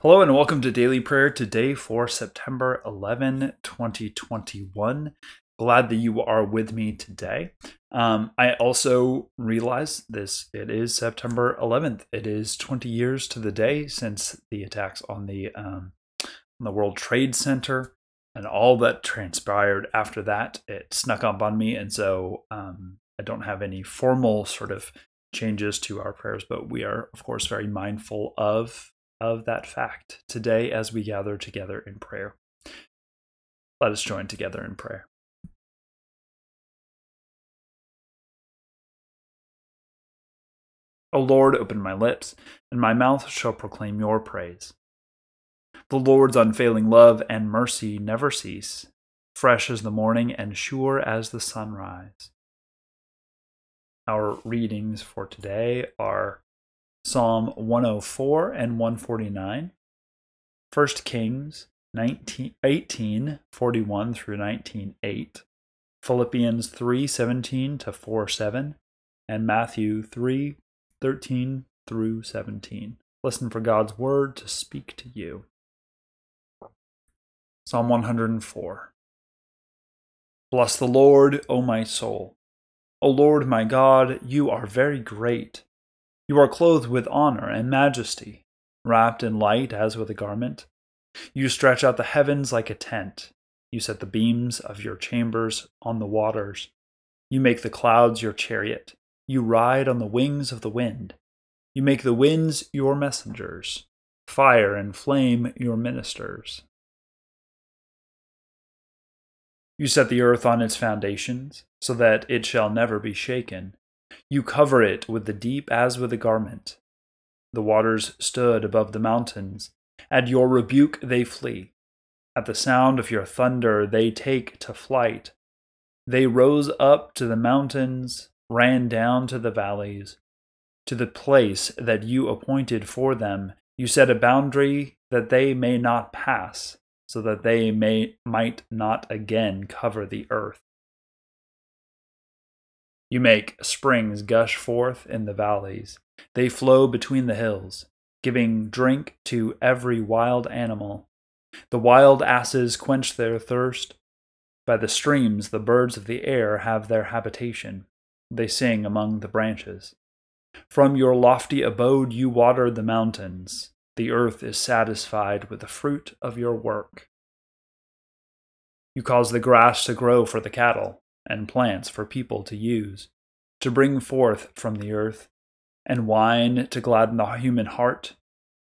Hello and welcome to Daily Prayer today for September 11, 2021. Glad that you are with me today. Um, I also realize this, it is September 11th. It is 20 years to the day since the attacks on the, um, on the World Trade Center and all that transpired after that. It snuck up on me, and so um, I don't have any formal sort of changes to our prayers, but we are, of course, very mindful of of that fact today as we gather together in prayer. Let us join together in prayer. O Lord, open my lips, and my mouth shall proclaim your praise. The Lord's unfailing love and mercy never cease, fresh as the morning and sure as the sunrise. Our readings for today are Psalm 104 and 149, 1 Kings 19, 18, 41 through 19, 8, Philippians 3, 17 to 4, 7, and Matthew 3, 13 through 17. Listen for God's word to speak to you. Psalm 104. Bless the Lord, O my soul. O Lord my God, you are very great you are clothed with honor and majesty, wrapped in light as with a garment. You stretch out the heavens like a tent. You set the beams of your chambers on the waters. You make the clouds your chariot. You ride on the wings of the wind. You make the winds your messengers, fire and flame your ministers. You set the earth on its foundations, so that it shall never be shaken. You cover it with the deep as with a garment. The waters stood above the mountains. At your rebuke they flee. At the sound of your thunder they take to flight. They rose up to the mountains, ran down to the valleys. To the place that you appointed for them, you set a boundary that they may not pass, so that they may might not again cover the earth. You make springs gush forth in the valleys. They flow between the hills, giving drink to every wild animal. The wild asses quench their thirst. By the streams, the birds of the air have their habitation. They sing among the branches. From your lofty abode, you water the mountains. The earth is satisfied with the fruit of your work. You cause the grass to grow for the cattle and plants for people to use, to bring forth from the earth, and wine to gladden the human heart,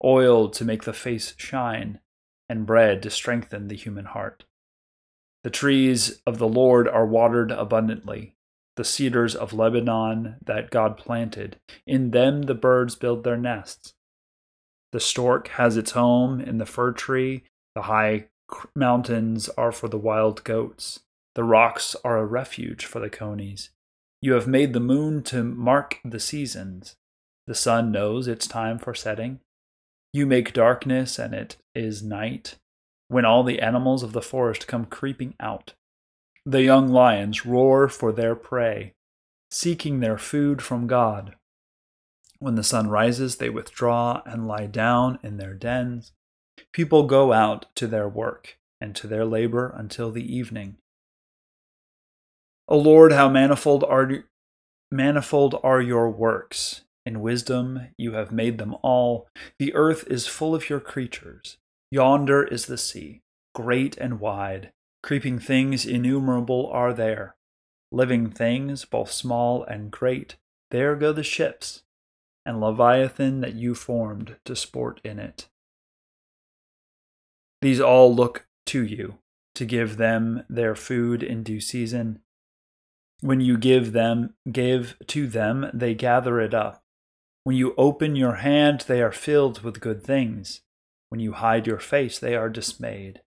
oil to make the face shine, and bread to strengthen the human heart. The trees of the Lord are watered abundantly, the cedars of Lebanon that God planted. In them the birds build their nests. The stork has its home in the fir tree, the high mountains are for the wild goats. The rocks are a refuge for the conies. You have made the moon to mark the seasons. The sun knows its time for setting. You make darkness, and it is night, when all the animals of the forest come creeping out. The young lions roar for their prey, seeking their food from God. When the sun rises, they withdraw and lie down in their dens. People go out to their work and to their labor until the evening. O Lord, how manifold are manifold are your works. In wisdom you have made them all. The earth is full of your creatures. Yonder is the sea, great and wide. Creeping things innumerable are there. Living things, both small and great. There go the ships, and Leviathan that you formed to sport in it. These all look to you, to give them their food in due season. When you give them give to them, they gather it up. When you open your hand, they are filled with good things. When you hide your face, they are dismayed.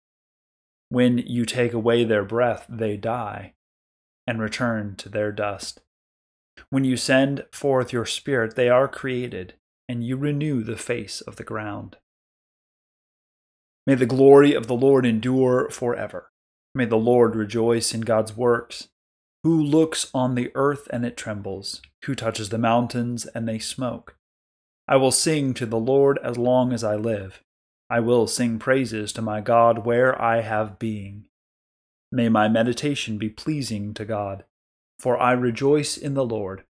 When you take away their breath, they die and return to their dust. When you send forth your spirit, they are created, and you renew the face of the ground. May the glory of the Lord endure forever. May the Lord rejoice in God's works. Who looks on the earth and it trembles? Who touches the mountains and they smoke? I will sing to the Lord as long as I live. I will sing praises to my God where I have being. May my meditation be pleasing to God, for I rejoice in the Lord.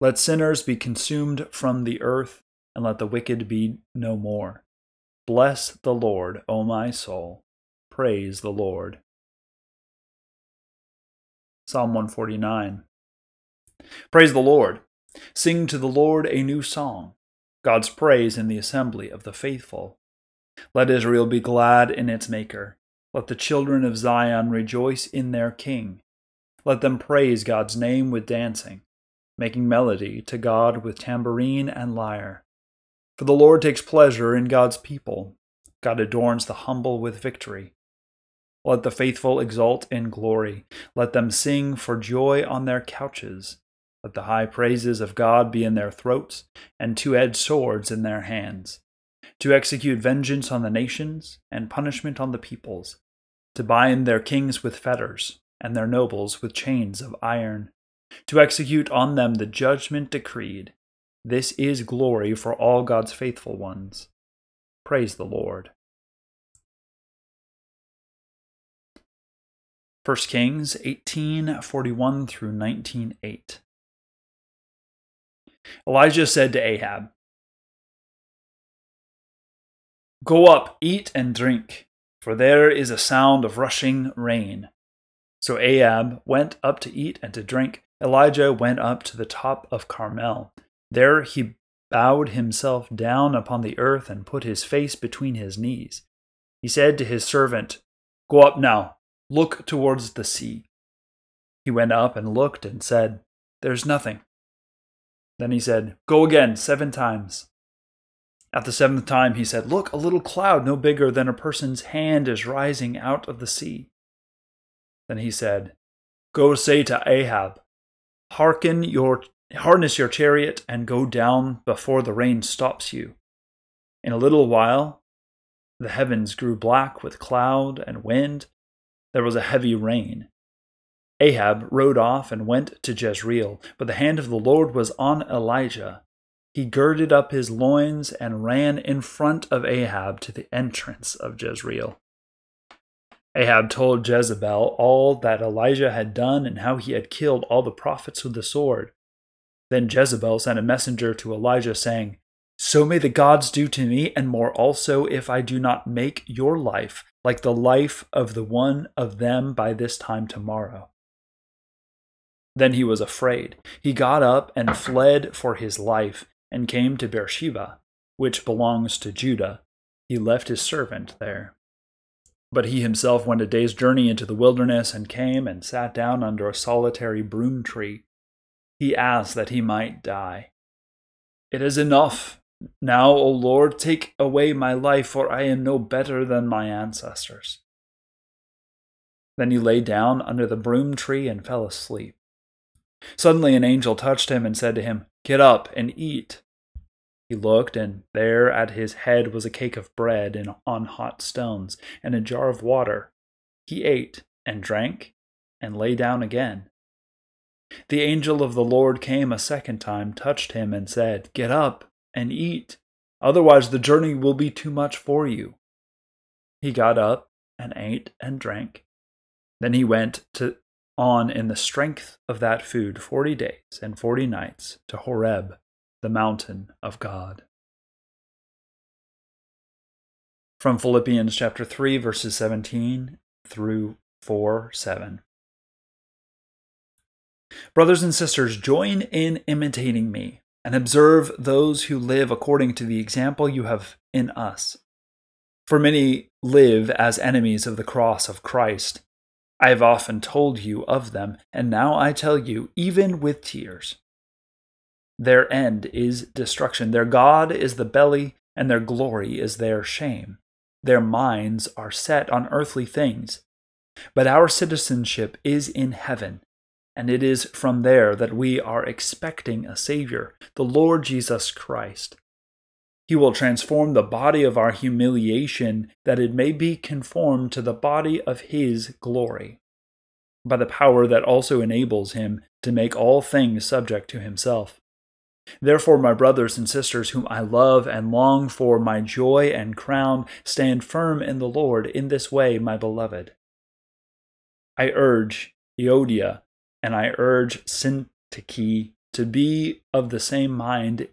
Let sinners be consumed from the earth, and let the wicked be no more. Bless the Lord, O my soul. Praise the Lord. Psalm 149. Praise the Lord. Sing to the Lord a new song, God's praise in the assembly of the faithful. Let Israel be glad in its Maker. Let the children of Zion rejoice in their King. Let them praise God's name with dancing, making melody to God with tambourine and lyre. For the Lord takes pleasure in God's people. God adorns the humble with victory. Let the faithful exult in glory. Let them sing for joy on their couches. Let the high praises of God be in their throats, and two edged swords in their hands to execute vengeance on the nations and punishment on the peoples, to bind their kings with fetters and their nobles with chains of iron, to execute on them the judgment decreed. This is glory for all God's faithful ones. Praise the Lord. 1 Kings 18:41 through 19:8 Elijah said to Ahab, Go up, eat and drink, for there is a sound of rushing rain. So Ahab went up to eat and to drink. Elijah went up to the top of Carmel. There he bowed himself down upon the earth and put his face between his knees. He said to his servant, Go up now, look towards the sea. He went up and looked and said, There's nothing. Then he said, Go again seven times. At the seventh time he said, Look, a little cloud no bigger than a person's hand is rising out of the sea. Then he said, Go say to Ahab, Hearken your harness your chariot and go down before the rain stops you. In a little while the heavens grew black with cloud and wind. There was a heavy rain. Ahab rode off and went to Jezreel, but the hand of the Lord was on Elijah he girded up his loins and ran in front of Ahab to the entrance of Jezreel. Ahab told Jezebel all that Elijah had done and how he had killed all the prophets with the sword. Then Jezebel sent a messenger to Elijah, saying, So may the gods do to me, and more also, if I do not make your life like the life of the one of them by this time tomorrow. Then he was afraid. He got up and fled for his life and came to Beersheba, which belongs to Judah. He left his servant there. But he himself went a day's journey into the wilderness and came and sat down under a solitary broom tree. He asked that he might die. It is enough. Now, O Lord, take away my life, for I am no better than my ancestors. Then he lay down under the broom tree and fell asleep. Suddenly an angel touched him and said to him, Get up and eat. He looked, and there at his head was a cake of bread and on hot stones, and a jar of water. He ate and drank, and lay down again. The angel of the Lord came a second time, touched him, and said, Get up and eat, otherwise the journey will be too much for you. He got up and ate and drank. Then he went to on in the strength of that food forty days and forty nights to Horeb, the mountain of God. From Philippians chapter 3, verses 17 through 4 7. Brothers and sisters, join in imitating me and observe those who live according to the example you have in us. For many live as enemies of the cross of Christ I have often told you of them, and now I tell you, even with tears. Their end is destruction. Their God is the belly, and their glory is their shame. Their minds are set on earthly things. But our citizenship is in heaven, and it is from there that we are expecting a Savior, the Lord Jesus Christ. He will transform the body of our humiliation that it may be conformed to the body of His glory, by the power that also enables Him to make all things subject to Himself. Therefore, my brothers and sisters, whom I love and long for, my joy and crown, stand firm in the Lord in this way, my beloved. I urge Euodia and I urge Syntyche to be of the same mind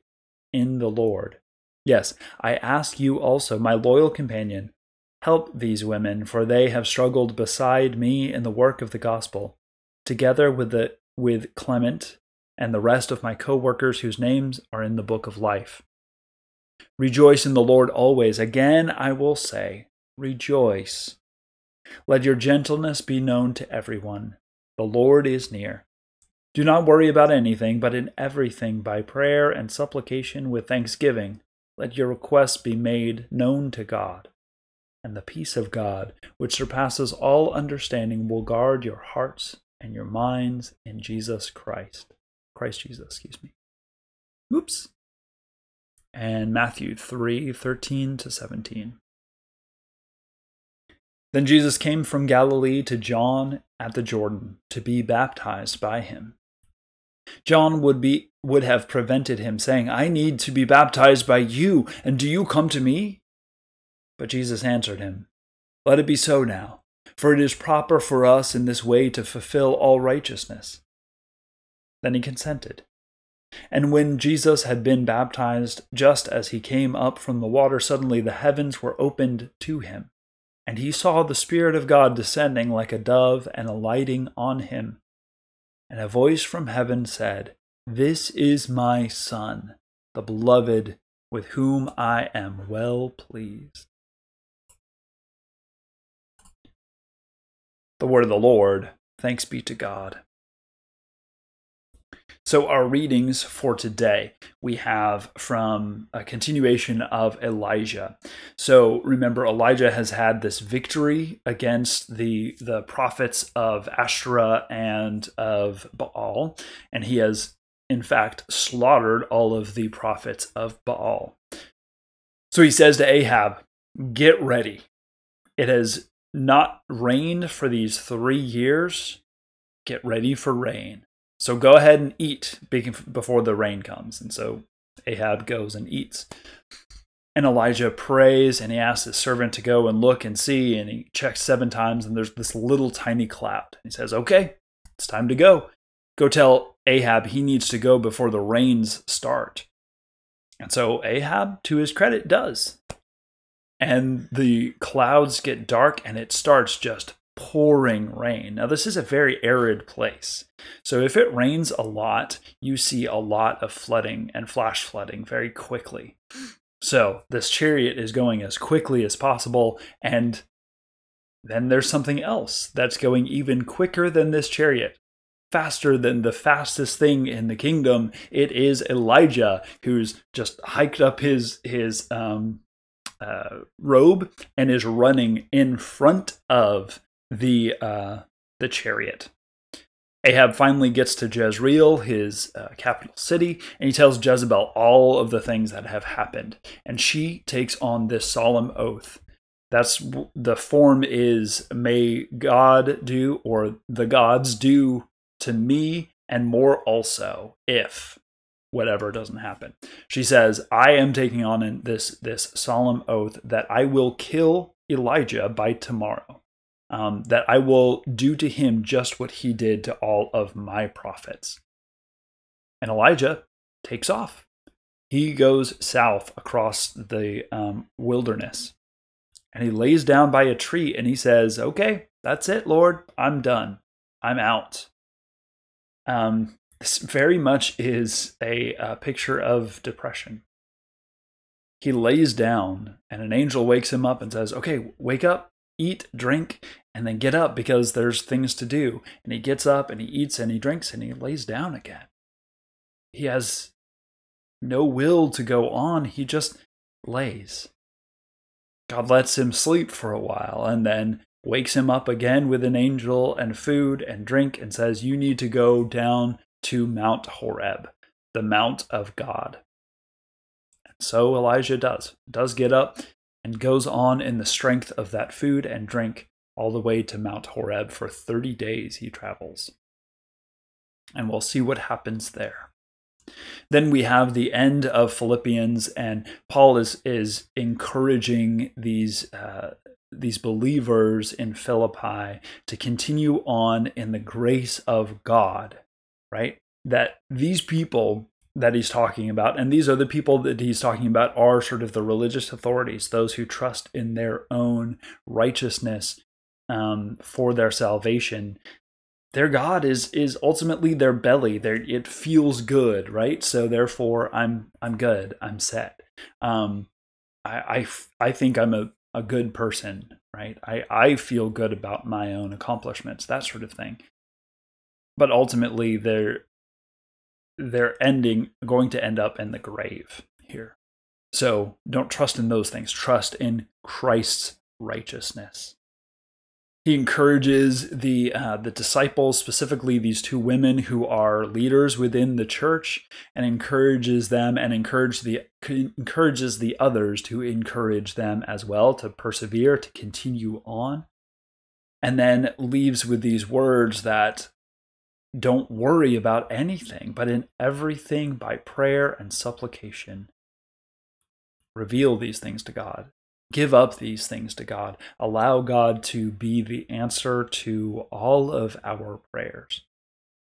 in the Lord. Yes, I ask you also, my loyal companion, help these women, for they have struggled beside me in the work of the gospel, together with the with Clement and the rest of my co workers whose names are in the book of life. Rejoice in the Lord always. Again, I will say, rejoice. Let your gentleness be known to everyone. The Lord is near. Do not worry about anything, but in everything, by prayer and supplication with thanksgiving, let your requests be made known to God. And the peace of God, which surpasses all understanding, will guard your hearts and your minds in Jesus Christ. Christ Jesus, excuse me. Oops. And Matthew 3 13 to 17. Then Jesus came from Galilee to John at the Jordan to be baptized by him. John would be would have prevented him saying, "I need to be baptized by you, and do you come to me?" But Jesus answered him, "Let it be so now, for it is proper for us in this way to fulfill all righteousness." Then he consented. And when Jesus had been baptized, just as he came up from the water, suddenly the heavens were opened to him, and he saw the Spirit of God descending like a dove and alighting on him. And a voice from heaven said, This is my Son, the beloved, with whom I am well pleased. The word of the Lord. Thanks be to God. So, our readings for today we have from a continuation of Elijah. So, remember, Elijah has had this victory against the, the prophets of Ashtoreth and of Baal, and he has, in fact, slaughtered all of the prophets of Baal. So, he says to Ahab, Get ready. It has not rained for these three years. Get ready for rain. So go ahead and eat before the rain comes. And so Ahab goes and eats. And Elijah prays and he asks his servant to go and look and see. And he checks seven times and there's this little tiny cloud. He says, Okay, it's time to go. Go tell Ahab he needs to go before the rains start. And so Ahab, to his credit, does. And the clouds get dark and it starts just pouring rain. Now, this is a very arid place. So, if it rains a lot, you see a lot of flooding and flash flooding very quickly. So, this chariot is going as quickly as possible. And then there's something else that's going even quicker than this chariot. Faster than the fastest thing in the kingdom, it is Elijah who's just hiked up his his um, uh, robe and is running in front of the uh, the chariot. Ahab finally gets to Jezreel, his uh, capital city, and he tells Jezebel all of the things that have happened. And she takes on this solemn oath. That's the form is may God do or the gods do to me and more also if whatever doesn't happen. She says, "I am taking on this this solemn oath that I will kill Elijah by tomorrow." Um, that I will do to him just what he did to all of my prophets. And Elijah takes off. He goes south across the um, wilderness and he lays down by a tree and he says, Okay, that's it, Lord. I'm done. I'm out. Um, this very much is a, a picture of depression. He lays down and an angel wakes him up and says, Okay, wake up eat, drink, and then get up because there's things to do. And he gets up and he eats and he drinks and he lays down again. He has no will to go on, he just lays. God lets him sleep for a while and then wakes him up again with an angel and food and drink and says, You need to go down to Mount Horeb, the Mount of God. So Elijah does, does get up and goes on in the strength of that food and drink all the way to Mount Horeb. For 30 days he travels. And we'll see what happens there. Then we have the end of Philippians, and Paul is is encouraging these uh, these believers in Philippi to continue on in the grace of God, right? That these people that he's talking about, and these are the people that he's talking about, are sort of the religious authorities, those who trust in their own righteousness um, for their salvation. Their God is is ultimately their belly. Their it feels good, right? So therefore, I'm I'm good. I'm set. Um, I, I I think I'm a a good person, right? I, I feel good about my own accomplishments, that sort of thing. But ultimately, they're they're ending going to end up in the grave here. So don't trust in those things. Trust in Christ's righteousness. He encourages the uh, the disciples, specifically these two women who are leaders within the church, and encourages them and encourage the encourages the others to encourage them as well to persevere, to continue on, and then leaves with these words that don't worry about anything, but in everything by prayer and supplication, reveal these things to God give up these things to God. Allow God to be the answer to all of our prayers.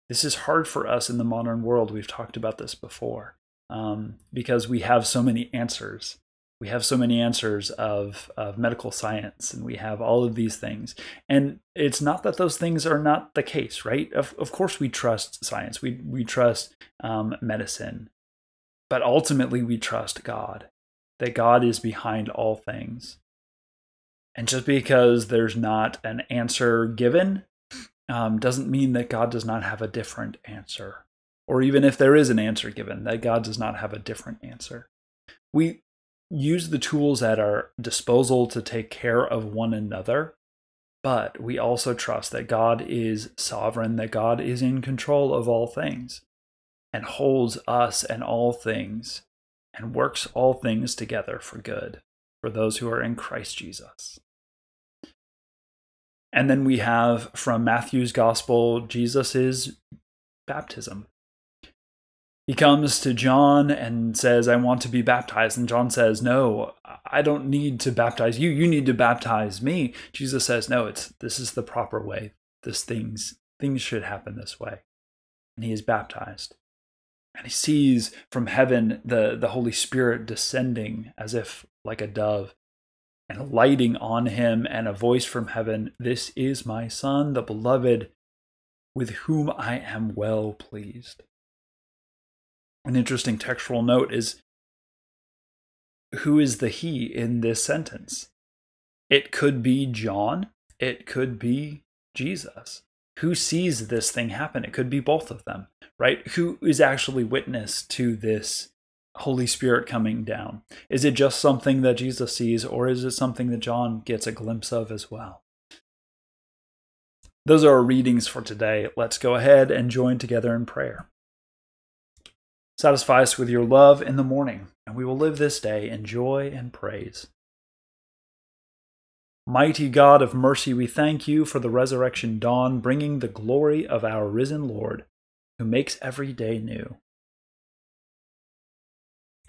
This is hard for us in the modern world. We've talked about this before um, because we have so many answers. We have so many answers of, of medical science, and we have all of these things. And it's not that those things are not the case, right? Of, of course, we trust science, we, we trust um, medicine, but ultimately, we trust God that God is behind all things. And just because there's not an answer given um, doesn't mean that God does not have a different answer. Or even if there is an answer given, that God does not have a different answer. We use the tools at our disposal to take care of one another, but we also trust that God is sovereign, that God is in control of all things and holds us and all things and works all things together for good for those who are in Christ Jesus. And then we have from Matthew's gospel Jesus' baptism. He comes to John and says, I want to be baptized. And John says, No, I don't need to baptize you. You need to baptize me. Jesus says, No, it's this is the proper way. This things things should happen this way. And he is baptized and he sees from heaven the, the Holy Spirit descending as if like a dove and lighting on him, and a voice from heaven This is my Son, the beloved, with whom I am well pleased. An interesting textual note is who is the he in this sentence? It could be John, it could be Jesus who sees this thing happen? It could be both of them, right? Who is actually witness to this Holy Spirit coming down? Is it just something that Jesus sees, or is it something that John gets a glimpse of as well? Those are our readings for today. Let's go ahead and join together in prayer. Satisfy us with your love in the morning, and we will live this day in joy and praise. Mighty God of mercy, we thank you for the resurrection dawn, bringing the glory of our risen Lord, who makes every day new.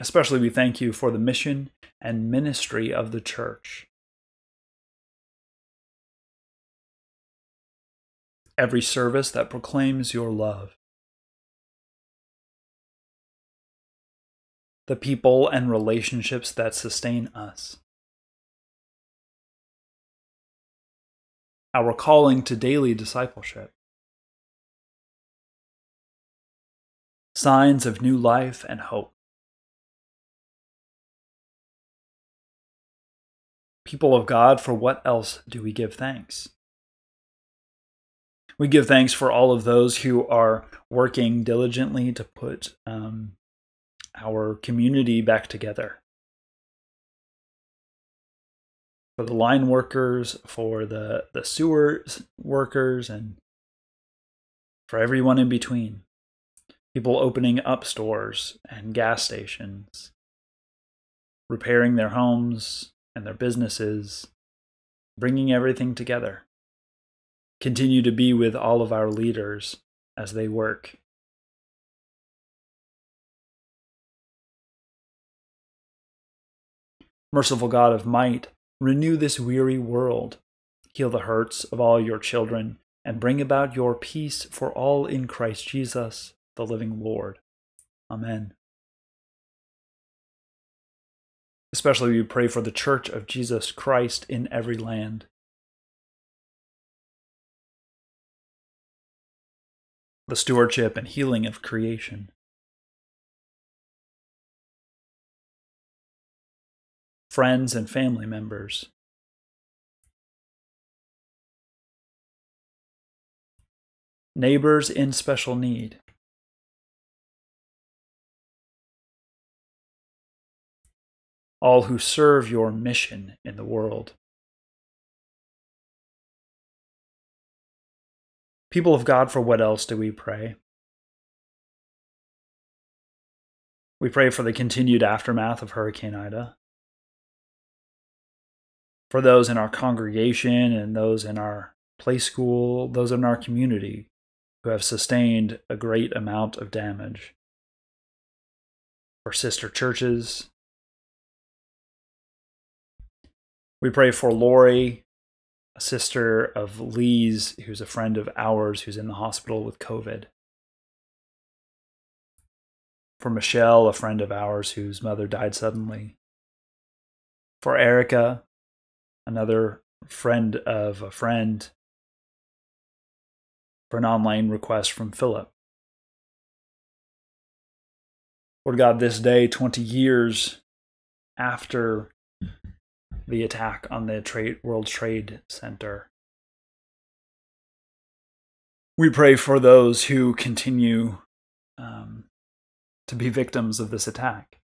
Especially, we thank you for the mission and ministry of the church. Every service that proclaims your love. The people and relationships that sustain us. our calling to daily discipleship. Signs of new life and hope. People of God, for what else do we give thanks? We give thanks for all of those who are working diligently to put um, our community back together. for the line workers, for the, the sewer workers, and for everyone in between. People opening up stores and gas stations, repairing their homes and their businesses, bringing everything together. Continue to be with all of our leaders as they work Merciful God of might, renew this weary world. Heal the hurts of all your children, and bring about your peace for all in Christ Jesus, the living Lord. Amen. Especially we pray for the Church of Jesus Christ in every land. The stewardship and healing of creation. Friends and family members. Neighbors in special need. all who serve your mission in the world. People of God, for what else do we pray? We pray for the continued aftermath of Hurricane Ida. For those in our congregation and those in our play school, those in our community who have sustained a great amount of damage. For sister churches, We pray for Lori, a sister of Lee's, who's a friend of ours who's in the hospital with COVID. For Michelle, a friend of ours whose mother died suddenly. For Erica, another friend of a friend. For an online request from Philip. Lord God, this day, 20 years after the attack on the trade, World Trade Center. We pray for those who continue um, to be victims of this attack,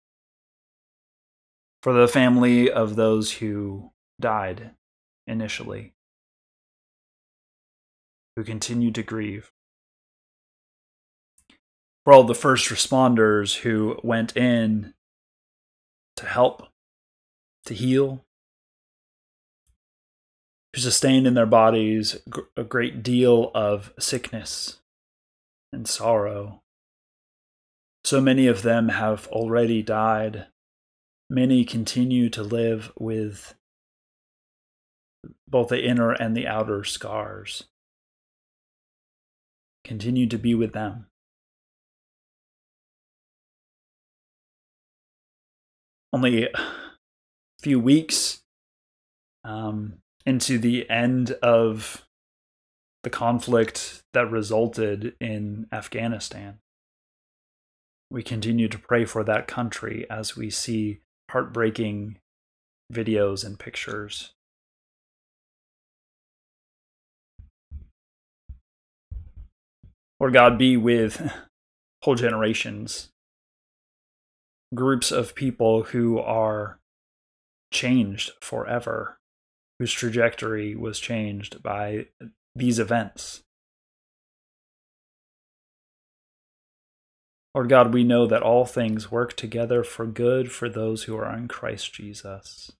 for the family of those who died initially, who continued to grieve, for all the first responders who went in to help, to heal, who sustained in their bodies a great deal of sickness and sorrow. So many of them have already died. Many continue to live with both the inner and the outer scars. Continue to be with them. Only a few weeks um, into the end of the conflict that resulted in Afghanistan. We continue to pray for that country as we see heartbreaking videos and pictures. Lord God, be with whole generations, groups of people who are changed forever whose trajectory was changed by these events. Lord God, we know that all things work together for good for those who are in Christ Jesus.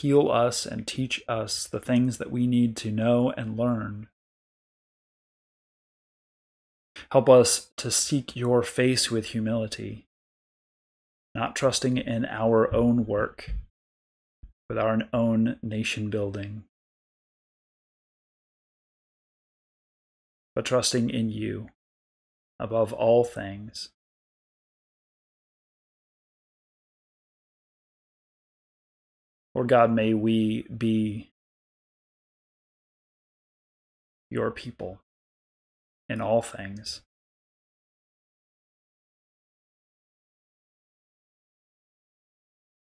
Heal us and teach us the things that we need to know and learn. Help us to seek your face with humility not trusting in our own work, with our own nation building, but trusting in you above all things. Lord God, may we be your people in all things.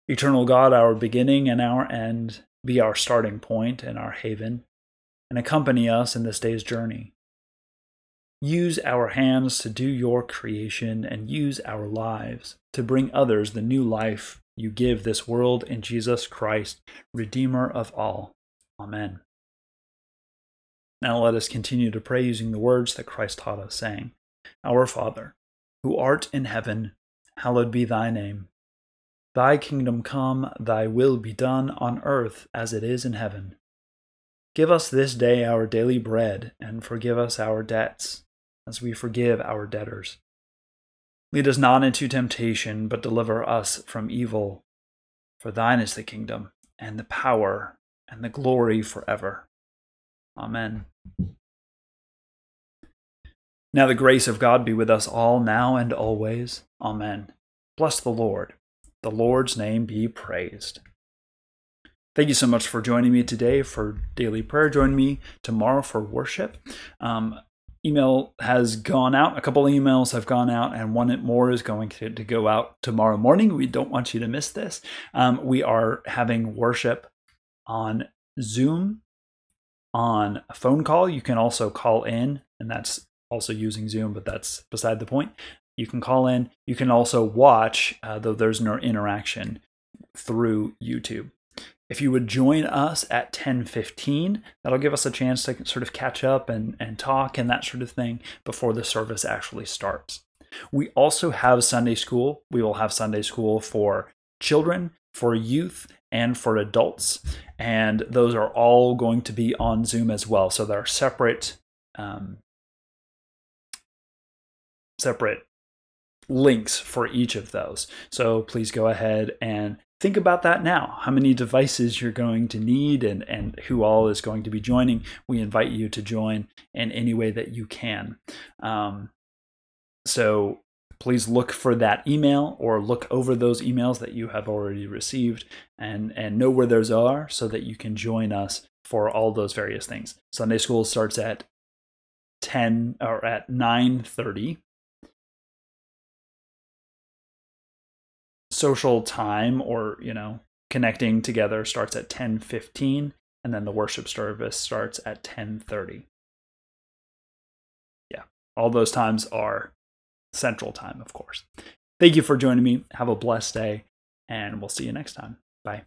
Eternal God, our beginning and our end, be our starting point and our haven, and accompany us in this day's journey. Use our hands to do your creation and use our lives to bring others the new life you give this world in Jesus Christ, Redeemer of all. Amen. Now let us continue to pray using the words that Christ taught us, saying, Our Father, who art in heaven, hallowed be thy name. Thy kingdom come, thy will be done on earth as it is in heaven. Give us this day our daily bread, and forgive us our debts, as we forgive our debtors. Lead us not into temptation, but deliver us from evil. For thine is the kingdom, and the power, and the glory forever. Amen. Now the grace of God be with us all, now and always. Amen. Bless the Lord. The Lord's name be praised. Thank you so much for joining me today for daily prayer. Join me tomorrow for worship. Um, email has gone out. A couple emails have gone out, and one more is going to, to go out tomorrow morning. We don't want you to miss this. Um, we are having worship on Zoom on a phone call. You can also call in, and that's also using Zoom, but that's beside the point. You can call in. You can also watch, uh, though there's no interaction through YouTube if you would join us at 10:15, that'll give us a chance to sort of catch up and, and talk and that sort of thing before the service actually starts. We also have Sunday school. We will have Sunday school for children, for youth, and for adults. And those are all going to be on Zoom as well. So they're separate um, separate links for each of those. So please go ahead and think about that now. How many devices you're going to need and, and who all is going to be joining. We invite you to join in any way that you can. Um, so please look for that email or look over those emails that you have already received and, and know where those are so that you can join us for all those various things. Sunday school starts at 10 or at 9:30 social time or you know connecting together starts at 10:15 and then the worship service starts at 10:30 yeah all those times are central time of course. Thank you for joining me. Have a blessed day and we'll see you next time. Bye